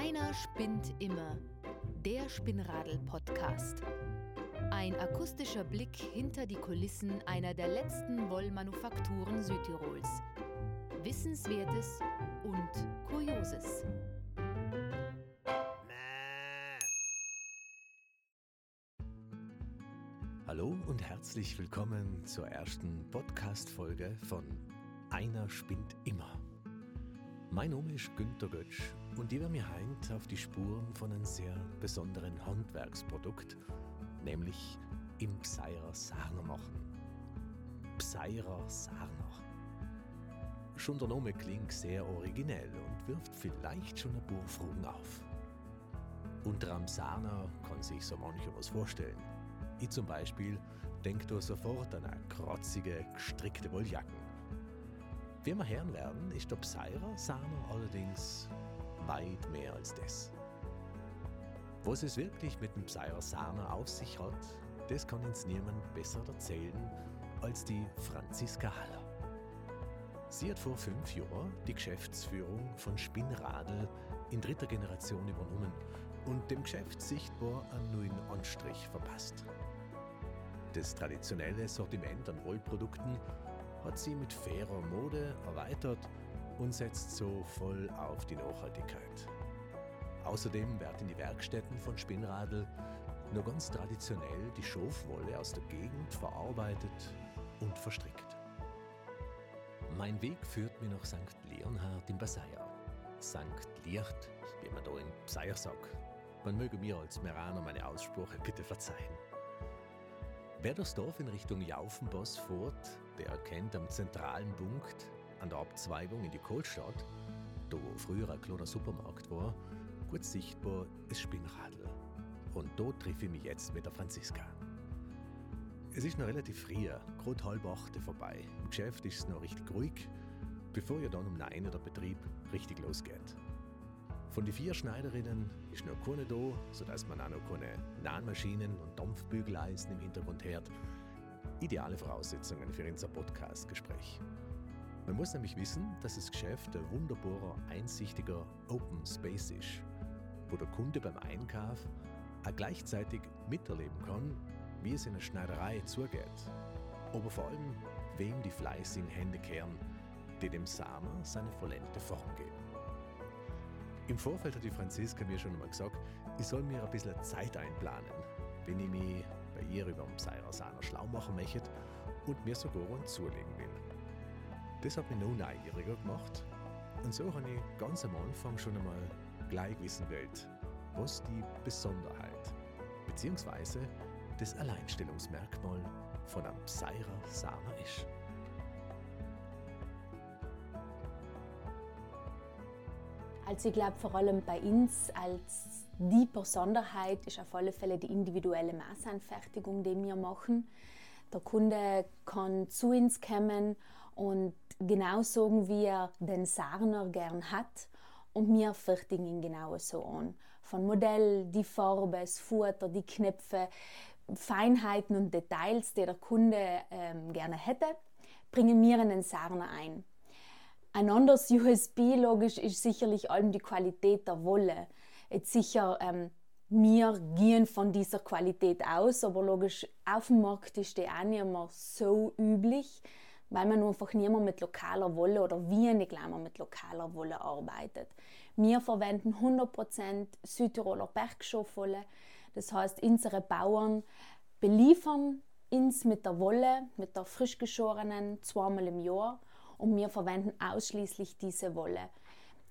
Einer spinnt immer. Der Spinnradel-Podcast. Ein akustischer Blick hinter die Kulissen einer der letzten Wollmanufakturen Südtirols. Wissenswertes und Kurioses. Hallo und herzlich willkommen zur ersten Podcast-Folge von Einer spinnt immer. Mein Name ist Günter Götsch und ich werde mir heute auf die Spuren von einem sehr besonderen Handwerksprodukt, nämlich im Pseirer Sarner machen. Pseirer Sarner. Schon der Name klingt sehr originell und wirft vielleicht schon ein paar Fragen auf. Unter einem Sarner kann sich so mancher was vorstellen. Ich zum Beispiel denke da sofort an eine kratzige, gestrickte Wolljacken wie wir hören werden, ist der Pseirer Samer allerdings weit mehr als das. Was es wirklich mit dem Pseirer Samer auf sich hat, das kann uns niemand besser erzählen als die Franziska Haller. Sie hat vor fünf Jahren die Geschäftsführung von Spinnradl in dritter Generation übernommen und dem Geschäft sichtbar einen neuen Anstrich verpasst. Das traditionelle Sortiment an Wollprodukten hat sie mit fairer Mode erweitert und setzt so voll auf die Nachhaltigkeit. Außerdem werden in die Werkstätten von Spinnradl nur ganz traditionell die Schofwolle aus der Gegend verarbeitet und verstrickt. Mein Weg führt mir nach St. Leonhard in Basaya. St. Licht, wie man da in Basaya sagt. Man möge mir als Meraner meine Aussprache bitte verzeihen. Wer das Dorf in Richtung Jaufenboss fährt, der erkennt am zentralen Punkt an der Abzweigung in die Kohlstadt, da wo früher ein kleiner Supermarkt war, gut sichtbar ist Spinnradl. Und dort treffe ich mich jetzt mit der Franziska. Es ist noch relativ früh, gerade halb acht vorbei. Im Geschäft ist es noch richtig ruhig, bevor ja dann um neun der Betrieb richtig losgeht. Von den vier Schneiderinnen ist noch keine da, sodass man auch noch keine Nahenmaschinen und Dampfbügeleisen im Hintergrund hört. Ideale Voraussetzungen für unser Podcast-Gespräch. Man muss nämlich wissen, dass das Geschäft ein wunderbarer, einsichtiger Open Space ist, wo der Kunde beim Einkauf auch gleichzeitig miterleben kann, wie es in der Schneiderei zugeht. Aber vor allem, wem die fleißigen Hände kehren, die dem Samer seine vollendete Form geben. Im Vorfeld hat die Franziska mir schon einmal gesagt, ich soll mir ein bisschen Zeit einplanen, wenn ich mich bei ihr über den Pseirer schlau machen möchte und mir sogar einen zulegen will. Das hat mich noch neugieriger gemacht und so habe ich ganz am Anfang schon einmal gleich wissen wollen, was die Besonderheit bzw. das Alleinstellungsmerkmal von einem Pseirer Samer ist. Also ich glaube vor allem bei uns als die Besonderheit ist auf alle Fälle die individuelle Maßanfertigung, die wir machen. Der Kunde kann zu uns kommen und genau sagen, wie er den Sarner gern hat und wir fertigen ihn genau so an. Von Modell, die Farbe, das Futter, die Knöpfe, Feinheiten und Details, die der Kunde ähm, gerne hätte, bringen wir in den Sarner ein. Ein anderes USB, logisch, ist sicherlich allem die Qualität der Wolle. Jetzt sicher, ähm, wir gehen von dieser Qualität aus, aber logisch, auf dem Markt ist die auch nicht mehr so üblich, weil man einfach nicht mehr mit lokaler Wolle oder wir nicht mehr mit lokaler Wolle arbeitet. Wir verwenden 100% Südtiroler Bergschofwolle. Das heißt, unsere Bauern beliefern uns mit der Wolle, mit der frisch geschorenen, zweimal im Jahr und wir verwenden ausschließlich diese Wolle.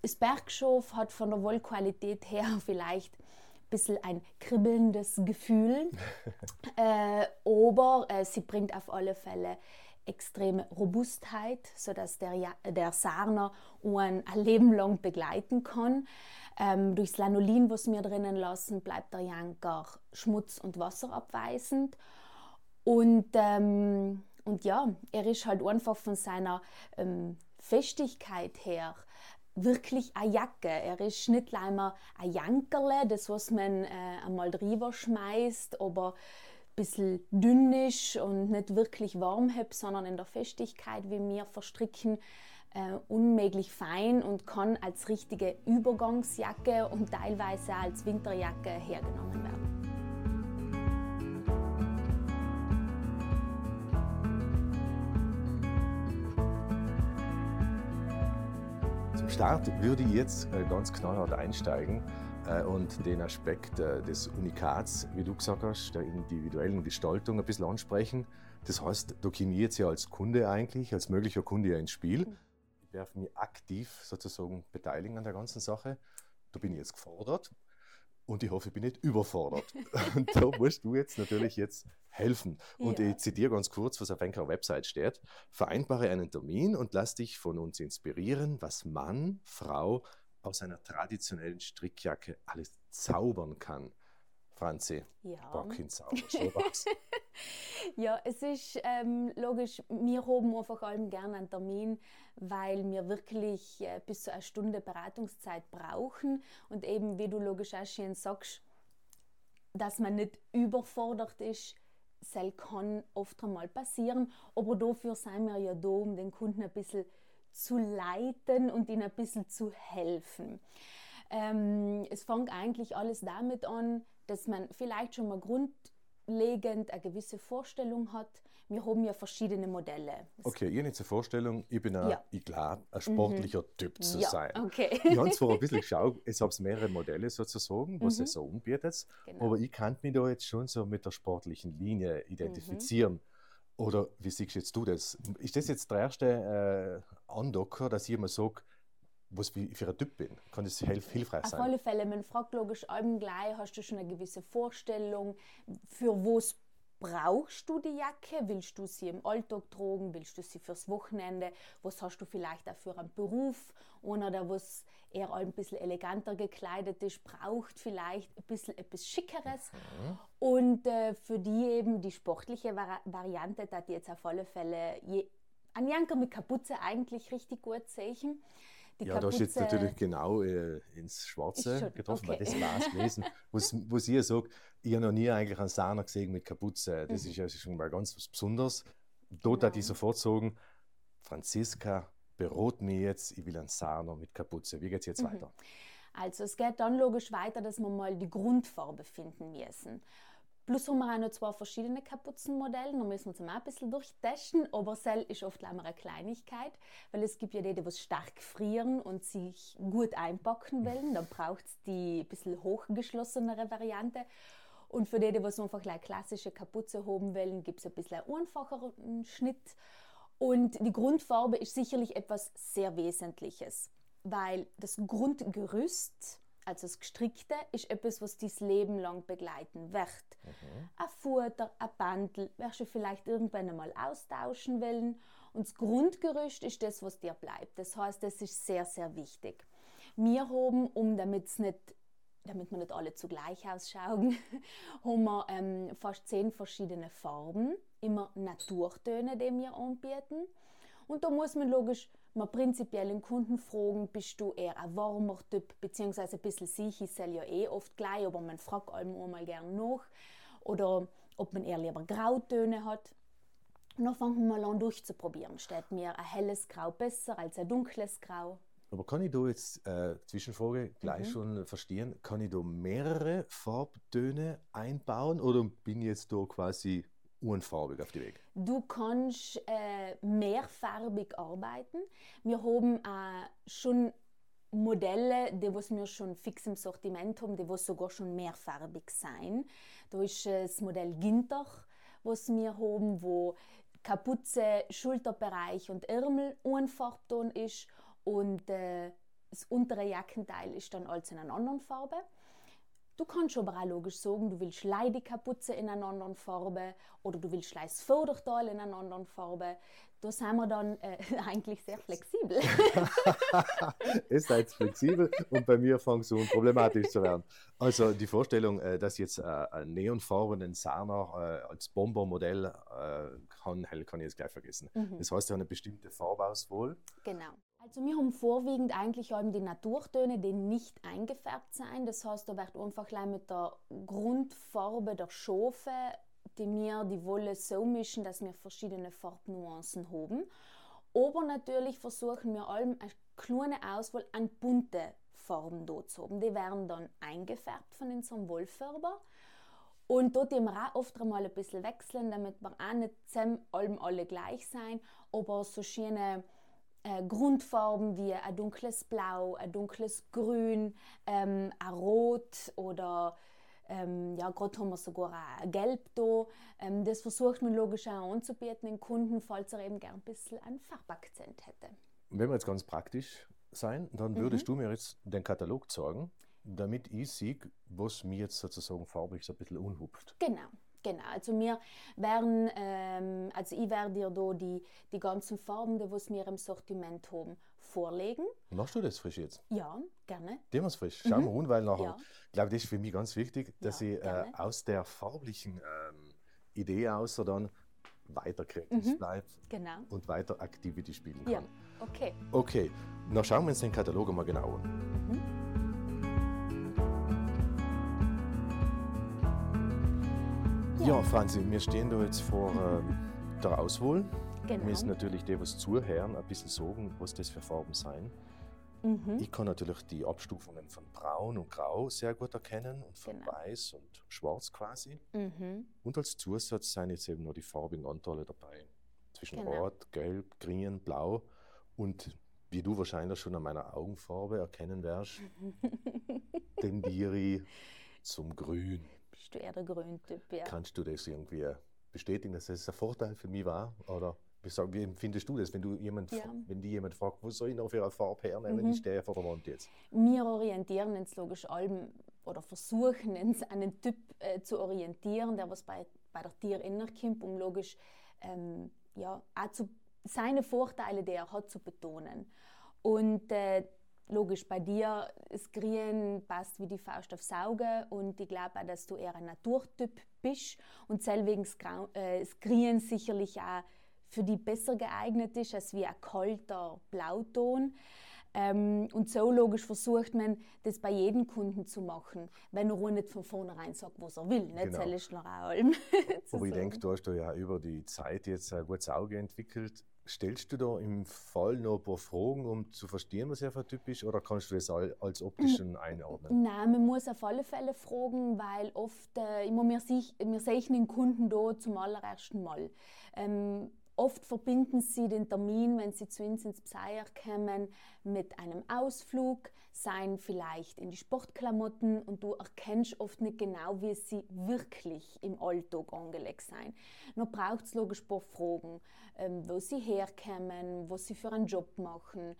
Das Bergschof hat von der Wollqualität her vielleicht ein bisschen ein kribbelndes Gefühl, äh, aber äh, sie bringt auf alle Fälle extreme Robustheit, sodass der, der Sarner ein, Leben lang begleiten kann. Ähm, durchs Lanolin, was wir drinnen lassen, bleibt der Janker schmutz- und wasserabweisend. Und ähm, und ja, er ist halt einfach von seiner ähm, Festigkeit her wirklich eine Jacke. Er ist nicht einmal ein Jankerle, das was man äh, einmal drüber schmeißt, aber bisschen dünn ist und nicht wirklich warm hat, sondern in der Festigkeit, wie wir verstricken, äh, unmöglich fein und kann als richtige Übergangsjacke und teilweise als Winterjacke hergenommen werden. Zum Start würde ich jetzt äh, ganz knallhart einsteigen und den Aspekt äh, des Unikats, wie du gesagt hast, der individuellen Gestaltung ein bisschen ansprechen. Das heißt, da komme ich jetzt ja als Kunde eigentlich, als möglicher Kunde ja ins Spiel. Mhm. Ich darf mich aktiv sozusagen beteiligen an der ganzen Sache. Da bin ich jetzt gefordert und ich hoffe, ich bin nicht überfordert. und da musst du jetzt natürlich jetzt helfen. Und ja. ich zitiere ganz kurz, was auf einer Website steht. Vereinbare einen Termin und lass dich von uns inspirieren, was Mann, Frau, aus einer traditionellen Strickjacke alles zaubern kann. Franzi, ja. Backinsauber, sowas. ja, es ist ähm, logisch, wir haben einfach allem gerne einen Termin, weil wir wirklich äh, bis zu einer Stunde Beratungszeit brauchen und eben, wie du logisch auch schon sagst, dass man nicht überfordert ist, das kann oft einmal passieren, aber dafür sind wir ja da, um den Kunden ein bisschen zu leiten und ihnen ein bisschen zu helfen. Ähm, es fängt eigentlich alles damit an, dass man vielleicht schon mal grundlegend eine gewisse Vorstellung hat. Wir haben ja verschiedene Modelle. Okay, habe jetzt eine Vorstellung, ich bin, ein, ja. ich glaube, ein sportlicher mhm. Typ zu ja, sein. Okay. Ich habe zwar ein bisschen geschaut, es habe mehrere Modelle sozusagen, was mhm. es so anbietet, genau. aber ich kann mich da jetzt schon so mit der sportlichen Linie identifizieren. Mhm. Oder wie siehst jetzt du das? Ist das jetzt der erste Andocker, dass ich immer sage, was ich für ein Typ bin? Kann das hilf hilfreich sein? Auf alle Fälle, man fragt logisch allem gleich, hast du schon eine gewisse Vorstellung, für was brauchst du die Jacke? Willst du sie im Alltag tragen? Willst du sie fürs Wochenende? Was hast du vielleicht auch für einen Beruf? Einer, der was eher ein bisschen eleganter gekleidet ist, braucht vielleicht ein bisschen etwas Schickeres. Mhm. Und äh, für die eben die sportliche Vari Variante, da die jetzt auf alle Fälle je, ein Janker mit Kapuze eigentlich richtig gut sehen. Die ja, Kapuze, da ist jetzt natürlich genau äh, ins Schwarze schon, getroffen, okay. weil das war es gewesen. was, was ich sage, ich habe noch nie eigentlich einen Sahner gesehen mit Kapuze. Das mhm. ist ja schon mal ganz was Besonderes. Dort hat ich sofort sagen, Franziska, berot mir jetzt, ich will einen Sahner mit Kapuze. Wie geht es jetzt mhm. weiter? Also es geht dann logisch weiter, dass wir mal die Grundfarbe finden müssen. Plus haben wir auch noch zwei verschiedene Kapuzenmodelle. Da müssen wir uns auch ein bisschen durchtesten. Aber Sell ist oft eine Kleinigkeit, weil es gibt ja die, die stark frieren und sich gut einpacken wollen. Dann braucht es die ein bisschen hochgeschlossenere Variante. Und für die, die einfach eine klassische Kapuze haben wollen, gibt es ein bisschen einen einfacheren Schnitt. Und die Grundfarbe ist sicherlich etwas sehr Wesentliches, weil das Grundgerüst also das Gestrickte ist etwas, was dein Leben lang begleiten wird. Mhm. Ein Futter, ein Bandel, wirst du vielleicht irgendwann einmal austauschen wollen. Und das Grundgerüst ist das, was dir bleibt. Das heißt, das ist sehr, sehr wichtig. Wir haben, um damit nicht damit wir nicht alle zugleich ausschauen, haben wir ähm, fast zehn verschiedene Farben, immer Naturtöne, die wir anbieten. Und da muss man logisch man prinzipiell den Kunden fragen, bist du eher ein warmer Typ, beziehungsweise ein bisschen sich ist ja eh oft gleich, aber man fragt allem mal gerne nach. Oder ob man eher lieber Grautöne hat. Und dann fangen wir mal an durchzuprobieren. Steht mir ein helles Grau besser als ein dunkles Grau? Aber kann ich da jetzt, äh, Zwischenfrage, gleich mhm. schon verstehen, kann ich da mehrere Farbtöne einbauen oder bin ich jetzt da quasi unfarbig auf die Weg? Du kannst äh, mehrfarbig arbeiten. Wir haben äh, schon Modelle, die was wir schon fix im Sortiment haben, die was sogar schon mehrfarbig sein. Da ist äh, das Modell Ginter, was wir haben, wo Kapuze, Schulterbereich und Ärmel unfarbton ist und äh, das untere Jackenteil ist dann alles in einer anderen Farbe. Du kannst aber auch logisch sagen, du willst die Kapuze in einer anderen Farbe oder du willst das Vorderteil in einer anderen Farbe. Da sind wir dann äh, eigentlich sehr flexibel. Ihr seid flexibel und bei mir fängt es an problematisch zu werden. Also die Vorstellung, äh, dass jetzt äh, ein neonfarbenen Sana äh, als Bombermodell kann, kann ich jetzt gleich vergessen. Mhm. Das heißt, ja eine bestimmte Farbauswahl. Genau. Also wir haben vorwiegend eigentlich eben die Naturtöne, die nicht eingefärbt sind. Das heißt, da wird einfach mit der Grundfarbe der Schofe, die wir die Wolle so mischen, dass wir verschiedene Farbnuancen haben. Aber natürlich versuchen wir allem eine kleine Auswahl an bunten Farben dort zu haben. Die werden dann eingefärbt von unserem Wollfärber. Und dort wir auch oft einmal ein bisschen wechseln, damit wir auch nicht zusammen alle gleich sein, aber so schöne äh, Grundfarben wie ein dunkles Blau, ein dunkles Grün, ähm, ein Rot oder ähm, ja, gerade haben wir sogar ein Gelb da. Ähm, das versucht man logisch auch anzubieten den Kunden, falls er eben gern ein bisschen einen Farbakzent hätte. Wenn wir jetzt ganz praktisch sein, dann würdest mhm. du mir jetzt den Katalog zeigen, damit ich sehe, was mir jetzt sozusagen farblich so ein bisschen unhupft. Genau. Genau, also wir werden, ähm, also ich werde dir da die, die ganzen Farben, die wir im Sortiment haben, vorlegen. Machst du das frisch jetzt? Ja, gerne. Die wir frisch. Schauen wir mhm. weil nachher, ja. ich glaube, das ist für mich ganz wichtig, dass ja, ich äh, aus der farblichen ähm, Idee außer dann weiter kreativ mhm. bleibe genau. und weiter Activity spielen kann. Ja, okay. Okay, dann schauen wir uns den Katalog mal genau an. Mhm. Ja, Franzi, wir stehen da jetzt vor äh, der Auswahl. Genau. Wir müssen natürlich die, was zuhören, ein bisschen sagen, was das für Farben sein. Mhm. Ich kann natürlich die Abstufungen von Braun und Grau sehr gut erkennen und von genau. Weiß und Schwarz quasi. Mhm. Und als Zusatz sind jetzt eben nur die farbigen Anteile dabei. Zwischen genau. Rot, Gelb, Grün, Blau und wie du wahrscheinlich schon an meiner Augenfarbe erkennen wirst, tendiere ich zum Grün bist du eher der Grüntyp, ja. Kannst du das irgendwie bestätigen, dass das ein Vorteil für mich war? Oder wie empfindest du das, wenn, du jemand, ja. wenn die jemand fragt, wo soll ich noch für eine Farbe hernehmen, mhm. ich stehe vor der Wand jetzt? Wir orientieren uns logisch allem oder versuchen uns an einen Typ äh, zu orientieren, der was bei, bei der Tier innerkommt, um logisch ähm, ja, auch zu, seine Vorteile, die er hat, zu betonen. Und äh, logisch, bei dir das Grün passt wie die Faust aufs Auge und ich glaube auch, dass du eher ein Naturtyp bist und deswegen das, das Grün sicherlich auch für dich besser geeignet ist als wie ein kalter Blauton. Ähm, und so logisch versucht man, das bei jedem Kunden zu machen, wenn er nicht von vornherein sagt, was er will. Nicht genau. ist allem. Aber ich denke, du hast ja über die Zeit jetzt ein gutes Auge entwickelt. Stellst du da im Fall noch ein paar Fragen, um zu verstehen, was er für ein Typ ist, oder kannst du das als optischen einordnen? Nein, man muss auf alle Fälle fragen, weil oft, äh, immer wir, sich, wir sehen den Kunden da zum allerersten Mal. Ähm, Oft verbinden sie den Termin, wenn sie zu uns ins Pseier kommen, mit einem Ausflug, seien vielleicht in die Sportklamotten und du erkennst oft nicht genau, wie sie wirklich im Alltag angelegt sind. Noch braucht es logisch ein paar Fragen, ähm, wo sie herkommen, was sie für einen Job machen,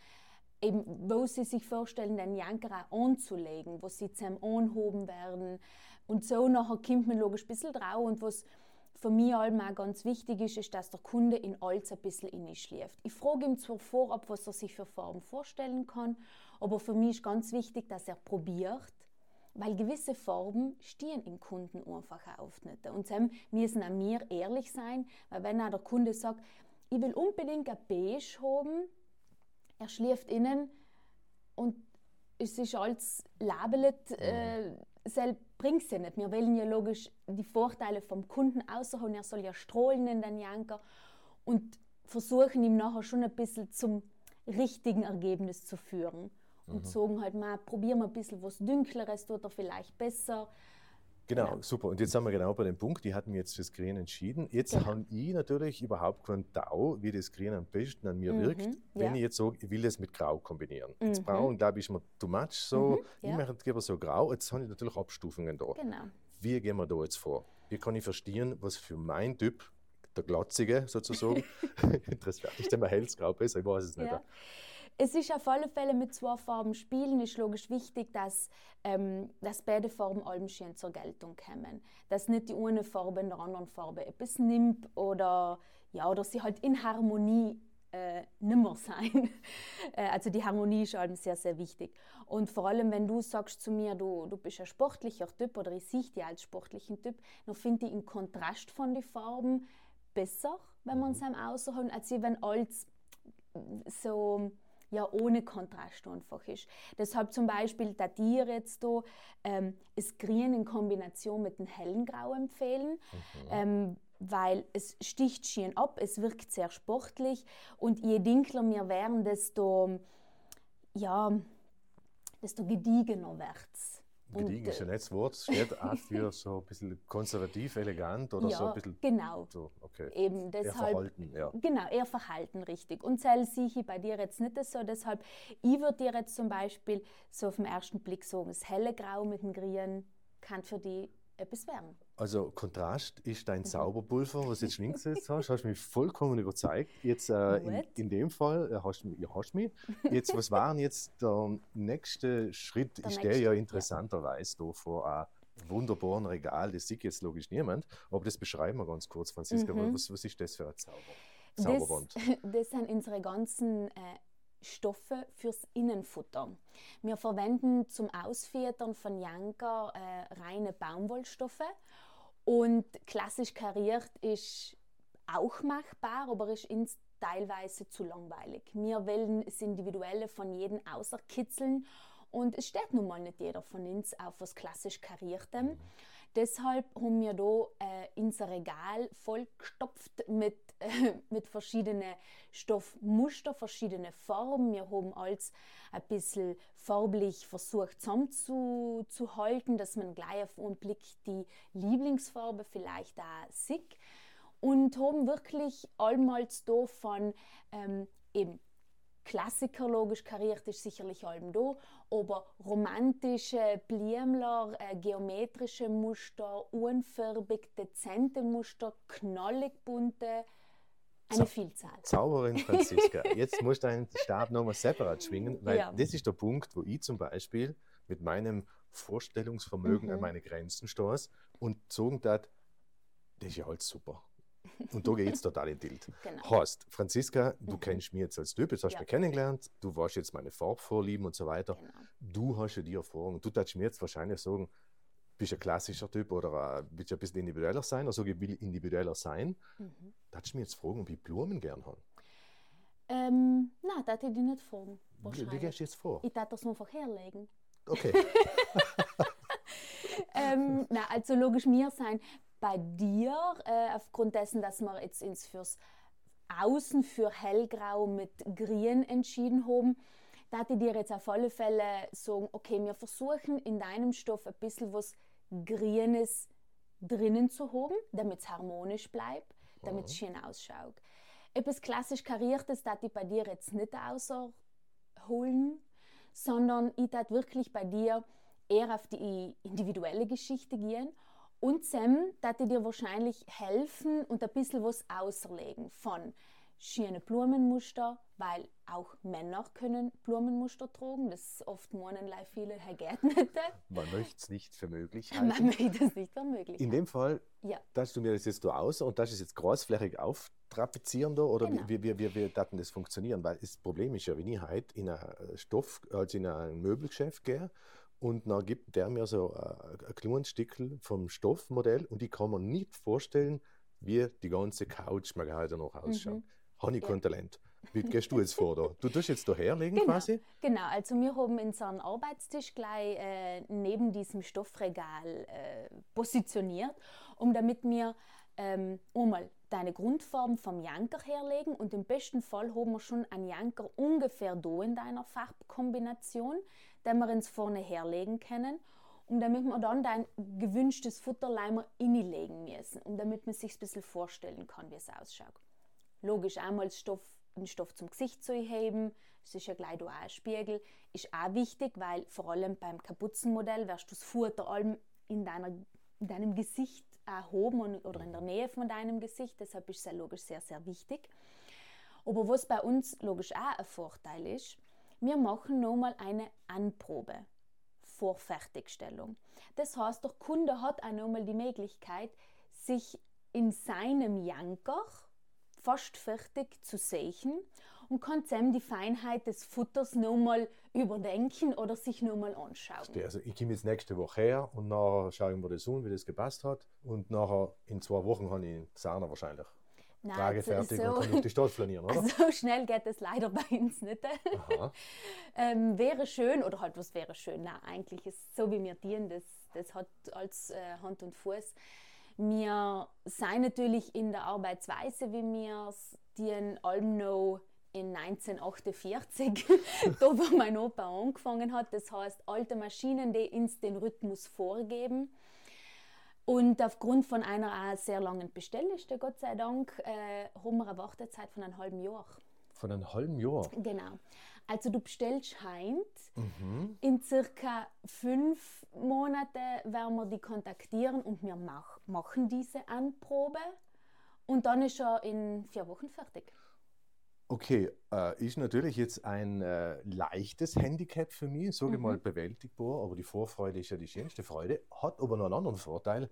eben, wo sie sich vorstellen, den Janker auch anzulegen, wo sie zusammen anhoben werden. Und so nachher kommt man logisch ein bisschen drauf und was für mich allem auch ganz wichtig ist, ist, dass der Kunde in alles ein bisschen in schläft. Ich frage ihm zwar vorab, was er sich für Farben vorstellen kann, aber für mich ist ganz wichtig, dass er probiert, weil gewisse Farben stehen im Kunden einfach auf nicht. Und dann müssen auch wir ehrlich sein, weil wenn der Kunde sagt, ich will unbedingt ein Beige haben, er schläft innen und es ist alles labelt, äh, bringt es ja nicht. Wir wollen ja logisch die Vorteile vom Kunden außerholen. Er soll ja strahlen in den Janker und versuchen ihm nachher schon ein bisschen zum richtigen Ergebnis zu führen. Und mhm. sagen halt mal, probieren wir ein bisschen was Dünkleres, tut er vielleicht besser. Genau, ja. super. Und jetzt sind wir genau bei dem Punkt, die hatten jetzt fürs Grün entschieden. Jetzt genau. habe ich natürlich überhaupt keinen Tau, wie das Grün am besten an mir mhm. wirkt, wenn ja. ich jetzt sage, ich will das mit Grau kombinieren. Mhm. Jetzt Braun, glaube ich, ist mir too much so. Mhm. Ja. Ich mache lieber so Grau. Jetzt habe ich natürlich Abstufungen da. Genau. Wie gehen wir da jetzt vor? Wie kann ich verstehen, was für mein Typ, der Glatzige sozusagen, interessiert ist, der hellsgrau besser, ich weiß es nicht. Es ist auf alle Fälle mit zwei Farben spielen, ist logisch wichtig, dass, ähm, dass beide Farben allem schön zur Geltung kommen. Dass nicht die eine Farbe in der anderen Farbe etwas nimmt oder, ja, oder sie halt in Harmonie äh, nimmer sein. Äh, also die Harmonie ist allem sehr, sehr wichtig. Und vor allem, wenn du sagst zu mir, du, du bist ein sportlicher Typ oder ich sehe dich als sportlichen Typ, dann finde ich den Kontrast von den Farben besser, wenn man es einem außerholen, als wenn alles so ja ohne Kontrast einfach ist. Deshalb zum Beispiel da dir jetzt da ähm, das Grün in Kombination mit dem hellen Grau empfehlen. Mhm. Ähm, weil es sticht schön ab, es wirkt sehr sportlich und je dinkler wir werden, desto, ja, desto gediegener wird es. Gediegen ist ein äh, nettes Wort, steht auch für so ein bisschen konservativ, elegant oder ja, so ein bisschen. Genau. So, okay. Eben deshalb, eher verhalten, ja. Genau, eher verhalten, richtig. Und das sehe ich bei dir jetzt nicht so. Deshalb, ich würde dir jetzt zum Beispiel so auf den ersten Blick sagen, das helle Grau mit dem Grün kann für die etwas werden. Also Kontrast ist dein. Zauberpulver, was du jetzt links jetzt hast, hast mich vollkommen überzeugt. Jetzt äh, in, in, dem Fall äh, hast ja, hast mich. Jetzt, was war denn jetzt der nächste Schritt? Der ich stehe ja interessanterweise ja. da vor einem wunderbaren Regal, das sieht jetzt logisch niemand, aber das beschreiben wir ganz kurz, Franziska. Mhm. Was, was ist das für ein Zauber? Das, das sind unsere ganzen äh, Stoffe fürs Innenfutter. Wir verwenden zum Ausfedern von Janker äh, reine Baumwollstoffe und klassisch kariert ist auch machbar, aber ist ins teilweise zu langweilig. Wir wollen das Individuelle von jedem außerkitzeln und es steht nun mal nicht jeder von uns auf was klassisch kariertem. Deshalb haben wir hier äh, unser Regal vollgestopft mit, äh, mit verschiedenen Stoffmuster, verschiedene Farben. Wir haben alles ein bisschen farblich versucht zusammenzuhalten, dass man gleich auf einen Blick die Lieblingsfarbe vielleicht auch sieht. Und haben wirklich allmals da von ähm, eben Klassiker logisch kariert ist sicherlich allem da, aber romantische Blümler, äh, geometrische Muster, unfarbig, dezente Muster, knallig bunte, eine Vielzahl. Zauberin Franziska, jetzt musst du deinen Stab nochmal separat schwingen, weil ja. das ist der Punkt, wo ich zum Beispiel mit meinem Vorstellungsvermögen mhm. an meine Grenzen stoße und sagen dat, das ist ja alles super. Und da geht es total in Tilt. Genau. Heißt, Franziska, du mhm. kennst mich jetzt als Typ, jetzt hast du ja. mich kennengelernt, du weißt jetzt meine Farbvorlieben und so weiter. Genau. Du hast ja die Erfahrung. Du darfst mir jetzt wahrscheinlich sagen, bist ein klassischer Typ oder willst du ein bisschen individueller sein? Also ich will individueller sein. Mhm. Darfst du mir jetzt fragen, ob ich Blumen gern habe? Ähm, nein, das hätte ich nicht fragen. Wie, wie gehst du jetzt vor? Ich darf das einfach herlegen. Okay. ähm, na, also logisch mir sein bei dir, äh, aufgrund dessen, dass wir jetzt uns fürs Außen für hellgrau mit grün entschieden haben, da ich dir jetzt auf alle Fälle sagen, okay, wir versuchen in deinem Stoff ein bisschen was Grünes drinnen zu haben, damit es harmonisch bleibt, damit es mhm. schön ausschaut. Etwas klassisch kariertes, das ich bei dir jetzt nicht außerholen, sondern ich tat wirklich bei dir eher auf die individuelle Geschichte gehen und Sam, dass dir wahrscheinlich helfen und ein bisschen was auserlegen von schöne Blumenmuster, weil auch Männer können Blumenmuster tragen. Das oft meinen viele Herr geht nicht. Man möchte es nicht für möglich halten. Man möchte es nicht für möglich In dem Fall, ja. dass du mir das jetzt so aus und das ist jetzt großflächig auftrapezieren da, oder genau. wie, wie, wie, wie daten das funktionieren? Weil das Problem ist ja, wenn ich heute in ein Stoff, also in ein Möbelgeschäft gehe und dann gibt der mir so äh, ein kleines Stückchen vom Stoffmodell und ich kann mir nicht vorstellen, wie die ganze Couch mag heute noch ausschaut. Mhm. Habe ich ja. kein Talent. Wie gehst du jetzt vor da? Du tust jetzt da herlegen genau, quasi? Genau, also wir haben unseren Arbeitstisch gleich äh, neben diesem Stoffregal äh, positioniert, um damit wir ähm, einmal deine Grundform vom Janker herlegen und im besten Fall haben wir schon einen Janker ungefähr da in deiner Farbkombination den wir ins vorne herlegen können und damit wir dann dein gewünschtes Futterleimer innelegen müssen und damit man sich ein bisschen vorstellen kann, wie es ausschaut. Logisch, einmal Stoff, den Stoff zum Gesicht zu erheben, das ist ja gleich auch ein Spiegel, ist auch wichtig, weil vor allem beim Kapuzenmodell wirst du das Futter allem in, deiner, in deinem Gesicht erhoben oder in der Nähe von deinem Gesicht, deshalb ist es ja logisch sehr, sehr wichtig. Aber was bei uns logisch auch ein Vorteil ist, wir machen nochmal eine Anprobe vor Fertigstellung. Das heißt, der Kunde hat auch nochmal die Möglichkeit, sich in seinem Janker fast fertig zu sehen und kann dann die Feinheit des Futters nochmal überdenken oder sich nochmal anschauen. Also ich komme jetzt nächste Woche her und nachher schauen wir das an, wie das gepasst hat und nachher in zwei Wochen habe ich Sahne wahrscheinlich. Nein, tragefertig so, und kann auf die Stadt flanieren, oder? So schnell geht es leider bei uns nicht. ähm, wäre schön, oder halt, was wäre schön? Nein, eigentlich ist so, wie wir dienen, das, das hat als äh, Hand und Fuß. Wir sind natürlich in der Arbeitsweise, wie wir den allem noch in 1948, da wo mein Opa angefangen hat. Das heißt, alte Maschinen, die uns den Rhythmus vorgeben. Und aufgrund von einer sehr langen Bestellliste, Gott sei Dank, äh, haben wir eine Wartezeit von einem halben Jahr. Von einem halben Jahr? Genau. Also du bestellst heint. Mhm. In circa fünf Monaten werden wir die kontaktieren und wir mach, machen diese Anprobe. Und dann ist er in vier Wochen fertig. Okay, äh, ist natürlich jetzt ein äh, leichtes Handicap für mich, sage ich mhm. mal bewältigbar, aber die Vorfreude ist ja die schönste Freude. Hat aber noch einen anderen Vorteil.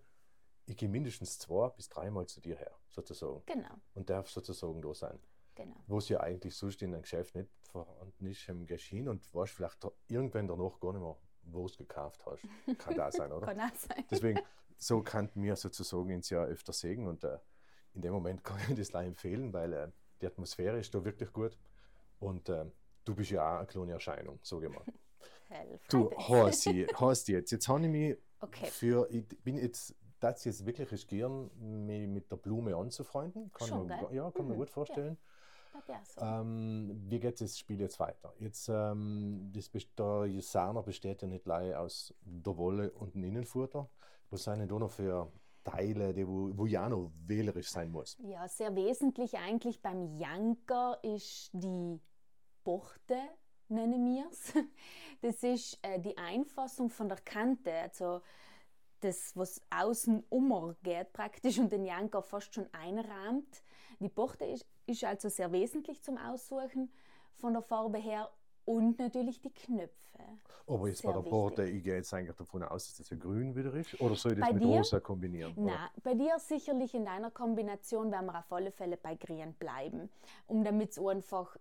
Ich gehe mindestens zwei bis dreimal zu dir her, sozusagen. Genau. Und darf sozusagen da sein. Genau. Wo es ja eigentlich sonst in einem Geschäft nicht vorhanden ist, im Geschehen und weißt vielleicht irgendwann danach gar nicht mehr, wo es gekauft hast. Kann da sein, oder? kann auch sein. Deswegen, so kann mir sozusagen ins Jahr öfter sägen und äh, in dem Moment kann ich das empfehlen, weil äh, die Atmosphäre ist da wirklich gut. Und äh, du bist ja auch eine kleine Erscheinung, sage ich mal. du hast sie, jetzt. Jetzt habe ich mich okay. für, ich bin jetzt, das jetzt wirklich riskieren, mich mit der Blume anzufreunden. Kann Schon, man, ja, kann mhm. mir gut vorstellen. Ja. So. Ähm, wie geht das Spiel jetzt weiter? Jetzt, ähm, das, der Sana besteht ja nicht leider aus der Wolle und dem Innenfutter. Was sind denn da noch für Teile, die, wo, wo ja noch wählerisch sein muss? Ja, sehr wesentlich eigentlich beim Janker ist die Borte, nennen wir es. Das ist äh, die Einfassung von der Kante, also das, was außen geht praktisch und den Janker fast schon einrahmt. Die Borte ist, ist also sehr wesentlich zum Aussuchen von der Farbe her und natürlich die Knöpfe. Aber jetzt Sehr bei der Borte, ich gehe jetzt eigentlich davon aus, dass das ja grün wieder ist. Oder soll ich das bei mit dir? rosa kombinieren? Nein, bei dir sicherlich in deiner Kombination werden wir auf alle Fälle bei grün bleiben. Um damit es einfach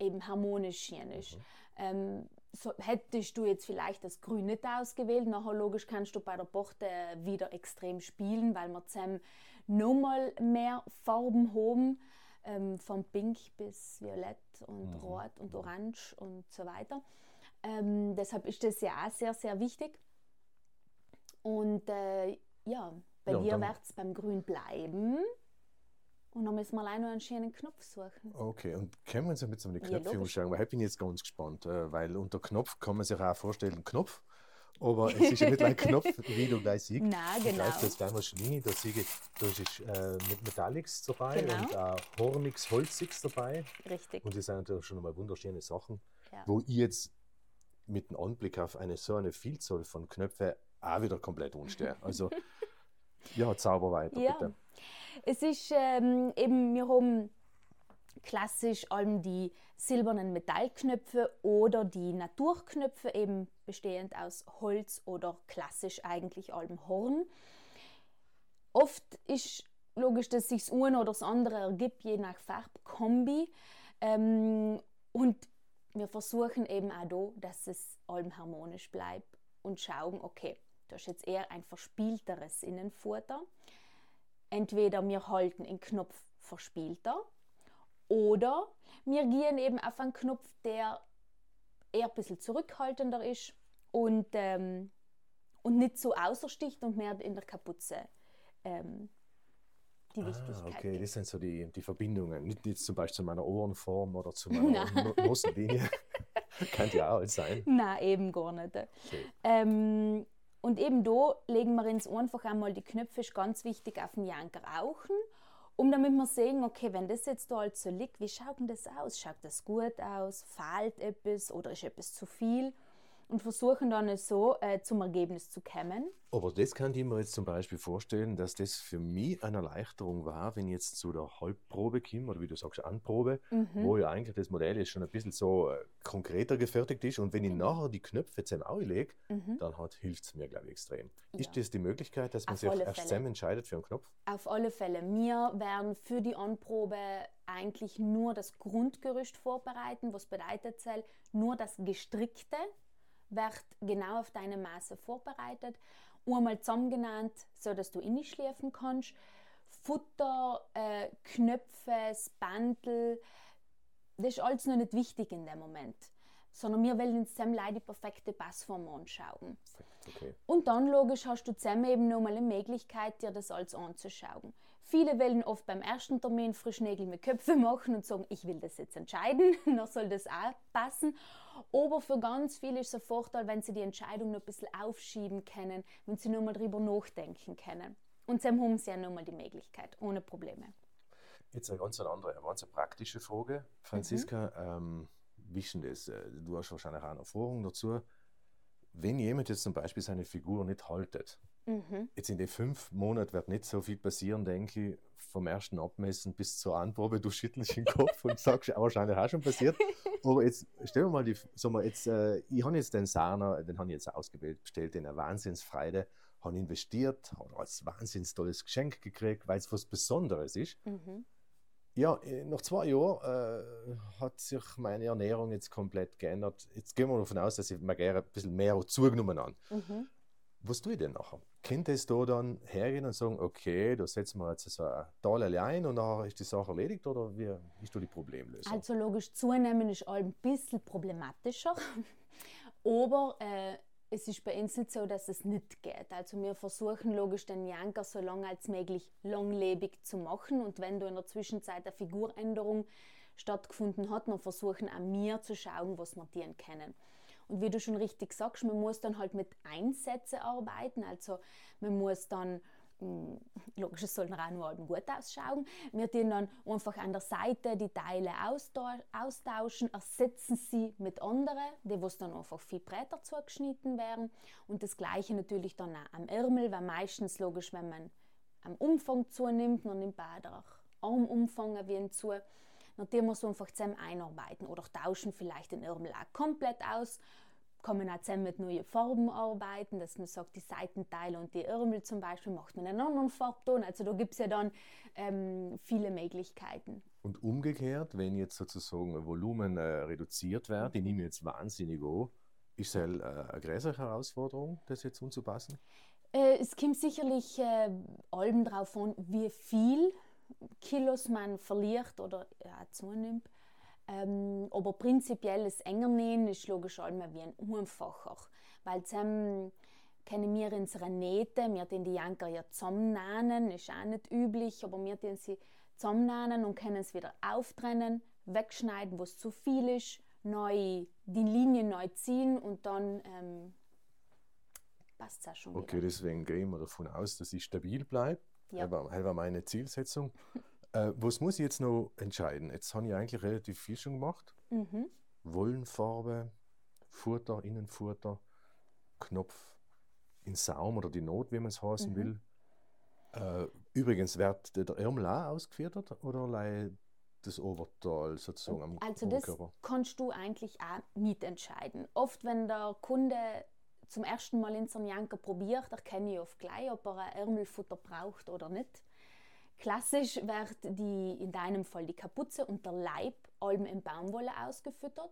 eben harmonisch schön ist. Mhm. Ähm, so, hättest du jetzt vielleicht das Grün nicht ausgewählt, nachher logisch kannst du bei der Borte wieder extrem spielen, weil wir zusammen nochmal mehr Farben haben ähm, von Pink bis Violett und mhm. Rot und Orange und so weiter. Ähm, deshalb ist das ja auch sehr, sehr wichtig. Und äh, ja, bei ja, dir wird es beim Grün bleiben. Und dann müssen wir allein noch einen schönen Knopf suchen. Okay, und können wir uns ein bisschen um die Knöpfe ja, umschauen? Weil ich bin jetzt ganz gespannt, äh, weil unter Knopf kann man sich auch vorstellen, Knopf. Aber es ist ja nicht ein Knopf, wie du gleich siehst. Nein, genau. Gleich mal Schlinge, da sehe ich, da ist äh, mit Metallics dabei genau. und auch Hornix, Holzix dabei. Richtig. Und das sind natürlich schon mal wunderschöne Sachen, ja. wo ich jetzt mit dem Anblick auf eine so eine Vielzahl von Knöpfen auch wieder komplett unstehe. Also, ja, zauber weiter, ja. bitte. Es ist ähm, eben, wir haben klassisch allem die silbernen Metallknöpfe oder die Naturknöpfe, eben bestehend aus Holz oder klassisch eigentlich allem Horn. Oft ist logisch, dass sich das eine oder das andere ergibt, je nach Farbkombi. Ähm, und wir versuchen eben auch da, dass es allem harmonisch bleibt und schauen, okay, das ist jetzt eher ein verspielteres Innenfutter. Entweder wir halten den Knopf verspielter oder wir gehen eben auf einen Knopf, der eher ein bisschen zurückhaltender ist und, ähm, und nicht so außersticht und mehr in der Kapuze ähm, die Wichtigkeit. Ah, okay, gibt. das sind so die, die Verbindungen. Nicht jetzt zum Beispiel zu meiner Ohrenform oder zu meiner Nosenlinie. Kann ja auch sein. Nein, eben gar nicht. Ähm, und eben da legen wir uns einfach einmal die Knöpfe, ist ganz wichtig, auf den Janker rauchen um damit wir sehen, okay, wenn das jetzt da halt so liegt, wie schaut denn das aus? Schaut das gut aus? Fehlt etwas oder ist etwas zu viel? Und versuchen dann so äh, zum Ergebnis zu kommen. Aber das kann ich mir jetzt zum Beispiel vorstellen, dass das für mich eine Erleichterung war, wenn ich jetzt zu der Halbprobe komme, oder wie du sagst, Anprobe, mhm. wo ja eigentlich das Modell jetzt schon ein bisschen so äh, konkreter gefertigt ist. Und wenn ich nachher die Knöpfe zusammen anlege, mhm. dann hilft es mir, glaube ich, extrem. Ja. Ist das die Möglichkeit, dass man Auf sich erst Fälle. zusammen entscheidet für einen Knopf? Auf alle Fälle. Wir werden für die Anprobe eigentlich nur das Grundgerüst vorbereiten, was bedeutet soll, nur das Gestrickte wird genau auf deine Maße vorbereitet, einmal zusammengenannt, so dass du innig schläfen kannst. Futter, äh, Knöpfe, Bandel, das ist alles noch nicht wichtig in dem Moment. sondern wir wollen zusammen die perfekte Passform anschauen. Okay. Und dann logisch hast du zusammen eben nochmal eine Möglichkeit, dir das alles anzuschauen. Viele wollen oft beim ersten Termin Frischnägel mit Köpfen machen und sagen, ich will das jetzt entscheiden, dann soll das auch passen. Aber für ganz viele ist es ein Vorteil, wenn sie die Entscheidung noch ein bisschen aufschieben können, wenn sie nochmal drüber nachdenken können. Und dann haben sie ja nochmal die Möglichkeit, ohne Probleme. Jetzt eine ganz andere, eine ganz praktische Frage, Franziska. Mhm. Ähm, denn das? Äh, du hast wahrscheinlich auch eine Erfahrung dazu. Wenn jemand jetzt zum Beispiel seine Figur nicht haltet, Mhm. Jetzt in den fünf Monaten wird nicht so viel passieren, denke ich, vom ersten Abmessen bis zur Anprobe. Du schüttelst den Kopf und sagst, wahrscheinlich auch schon passiert. Aber jetzt stell dir mal die, sag mal, jetzt, äh, ich habe jetzt den Sana, den habe ich jetzt ausgewählt, bestellt, den eine Wahnsinnsfreude, habe investiert, habe als wahnsinns tolles Geschenk gekriegt, weil es was Besonderes ist. Mhm. Ja, äh, nach zwei Jahren äh, hat sich meine Ernährung jetzt komplett geändert. Jetzt gehen wir davon aus, dass ich mir gerne ein bisschen mehr zugenommen habe. Mhm. Was tue ich denn nachher? Könnte es da dann hergehen und sagen, okay, da setzen wir jetzt so ein Teil ein und dann ist die Sache erledigt oder wie ist da die Problemlösung? Also logisch zunehmen ist ein bisschen problematischer, aber äh, es ist bei uns nicht so, dass es nicht geht. Also wir versuchen logisch den Janker so lange als möglich langlebig zu machen und wenn du in der Zwischenzeit eine Figuränderung stattgefunden hat, dann versuchen auch wir zu schauen, was wir dir kennen. Und wie du schon richtig sagst, man muss dann halt mit Einsätzen arbeiten. Also man muss dann hm, logisch, es soll auch nur gut ausschauen. Wir tun dann einfach an der Seite die Teile austauschen, ersetzen sie mit anderen, die was dann einfach viel breiter zugeschnitten werden. Und das gleiche natürlich dann auch am Ärmel, weil meistens logisch, wenn man am Umfang zunimmt, dann nimmt man auch der Armumfang ein zu. Dann tun wir so einfach zusammen einarbeiten oder tauschen vielleicht den Ärmel auch komplett aus. Kann man auch zusammen mit neuen Farben arbeiten, dass man sagt, die Seitenteile und die Ärmel zum Beispiel macht man einen anderen Farbton. Also da gibt es ja dann ähm, viele Möglichkeiten. Und umgekehrt, wenn jetzt sozusagen ein Volumen äh, reduziert wird, ich nehme jetzt wahnsinnig an, ist es äh, eine größere Herausforderung, das jetzt anzupassen? Äh, es kommt sicherlich äh, allem darauf an, wie viel Kilos man verliert oder ja, zunimmt. Ähm, aber prinzipiell das enger nähen ist logisch einmal wie ein einfacher, weil zusammen kennen wir unsere Nähte, wir den die Janker ja zusammennähen, ist auch nicht üblich, aber wir den sie zusammennähen und können es wieder auftrennen, wegschneiden, wo es zu viel ist, neu, die Linie neu ziehen und dann ähm, passt es auch schon Okay, wieder. deswegen gehen wir davon aus, dass ich stabil bleibe ja. Das, war, meine Zielsetzung. äh, was muss ich jetzt noch entscheiden? Jetzt habe ich eigentlich relativ viel schon gemacht. Mhm. Wollenfarbe, Futter, Innenfutter, Knopf in Saum oder die Not, wie man es heißen mhm. will. Äh, übrigens, wird der Ärmel auch ausgeführt oder das Oberteil sozusagen am Also das kannst du eigentlich auch mitentscheiden. Oft, wenn der Kunde zum ersten Mal in Janker probiert, erkenne ich oft gleich, ob er ein Ärmelfutter braucht oder nicht. Klassisch wird die, in deinem Fall die Kapuze und der Leib allem in Baumwolle ausgefüttert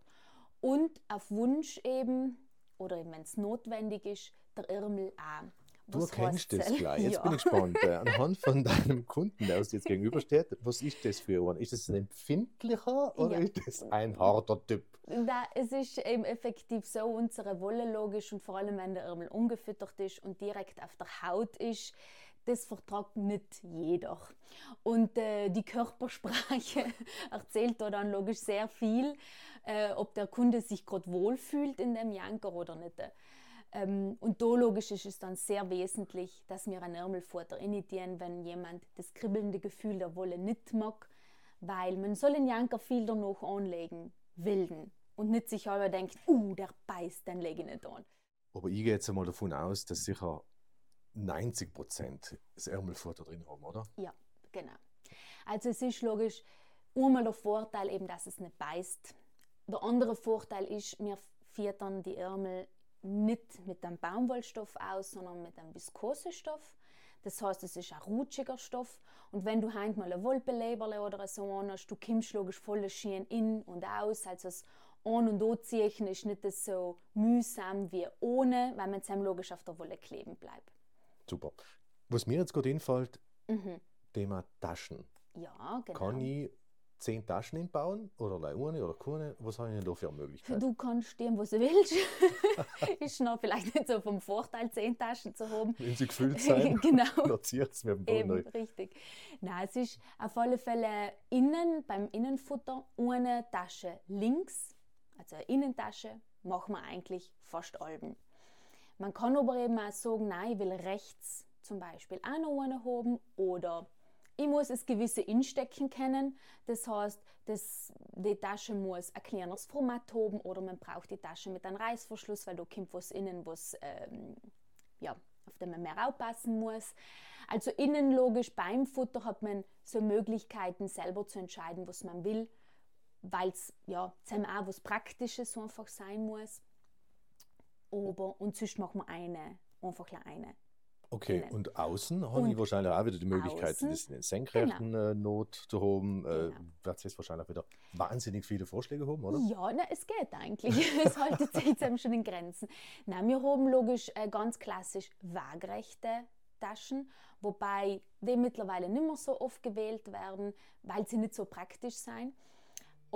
und auf Wunsch eben, oder wenn es notwendig ist, der Ärmel auch. Du erkennst das gleich. Jetzt ja. bin ich gespannt. Anhand von deinem Kunden, der uns jetzt gegenübersteht, was ist das für ein? Ist das ein empfindlicher oder ja. ist das ein harter Typ? Da, es ist eben effektiv so, unsere Wolle logisch und vor allem wenn der Ärmel ungefüttert ist und direkt auf der Haut ist, das vertragt nicht jeder. Und äh, die Körpersprache erzählt da dann logisch sehr viel, äh, ob der Kunde sich gerade wohlfühlt in dem Janker oder nicht. Ähm, und da logisch ist es dann sehr wesentlich, dass wir ein Ärmelfutter initiieren, wenn jemand das kribbelnde Gefühl der Wolle nicht mag, weil man soll den Janker viel danach anlegen, wilden und nicht sich aber denkt, uh, der beißt, dann lege ich nicht an. Aber ich gehe jetzt einmal davon aus, dass sicher 90 Prozent das Ärmelfutter drin haben, oder? Ja, genau. Also es ist logisch, einmal der Vorteil eben, dass es nicht beißt. Der andere Vorteil ist, wir füttern die Ärmel nicht mit einem Baumwollstoff aus, sondern mit einem Viskosestoff. Das heißt, es ist ein rutschiger Stoff. Und wenn du heim mal ein Wollbeleberle oder so hast, du kommst logisch voll Schien in und aus. Also das An- und Anziehen ist nicht so mühsam wie ohne, weil man zusammen logisch auf der Wolle kleben bleibt. Super. Was mir jetzt gerade einfällt, mhm. Thema Taschen. Ja, genau. Kann ich zehn Taschen hinbauen oder eine oder keine? Was habe ich denn da für Möglichkeiten? Du kannst stehen, wo du willst. ist noch vielleicht nicht so vom Vorteil, zehn Taschen zu haben. Wenn sie gefüllt sind, genau. notiert es mit dem Eben, Boden. richtig. Nein, es ist auf alle Fälle innen, beim Innenfutter, eine Tasche links, also eine Innentasche, machen wir eigentlich fast alben. Man kann aber eben auch sagen, nein, ich will rechts zum Beispiel auch noch eine haben oder ich muss das gewisse Instecken kennen. Das heißt, das, die Tasche muss ein kleines Format haben oder man braucht die Tasche mit einem Reißverschluss, weil da kommt was innen, was, ähm, ja, auf dem man mehr aufpassen muss. Also innen logisch beim Futter hat man so Möglichkeiten selber zu entscheiden, was man will, weil es ja auch was Praktisches einfach sein muss. Aber, und sonst machen wir eine, einfach eine. Okay, innen. und außen habe Und ich wahrscheinlich auch wieder die Möglichkeit, außen, das in den senkrechten äh, Not zu haben. Äh, Genau. wird es jetzt wahrscheinlich wieder wahnsinnig viele Vorschläge haben, oder? Ja, na, es geht eigentlich. es haltet sich jetzt eben schon in Grenzen. Na, wir haben logisch äh, ganz klassisch waagrechte Taschen, wobei die mittlerweile nicht mehr so oft gewählt werden, weil sie nicht so praktisch sind.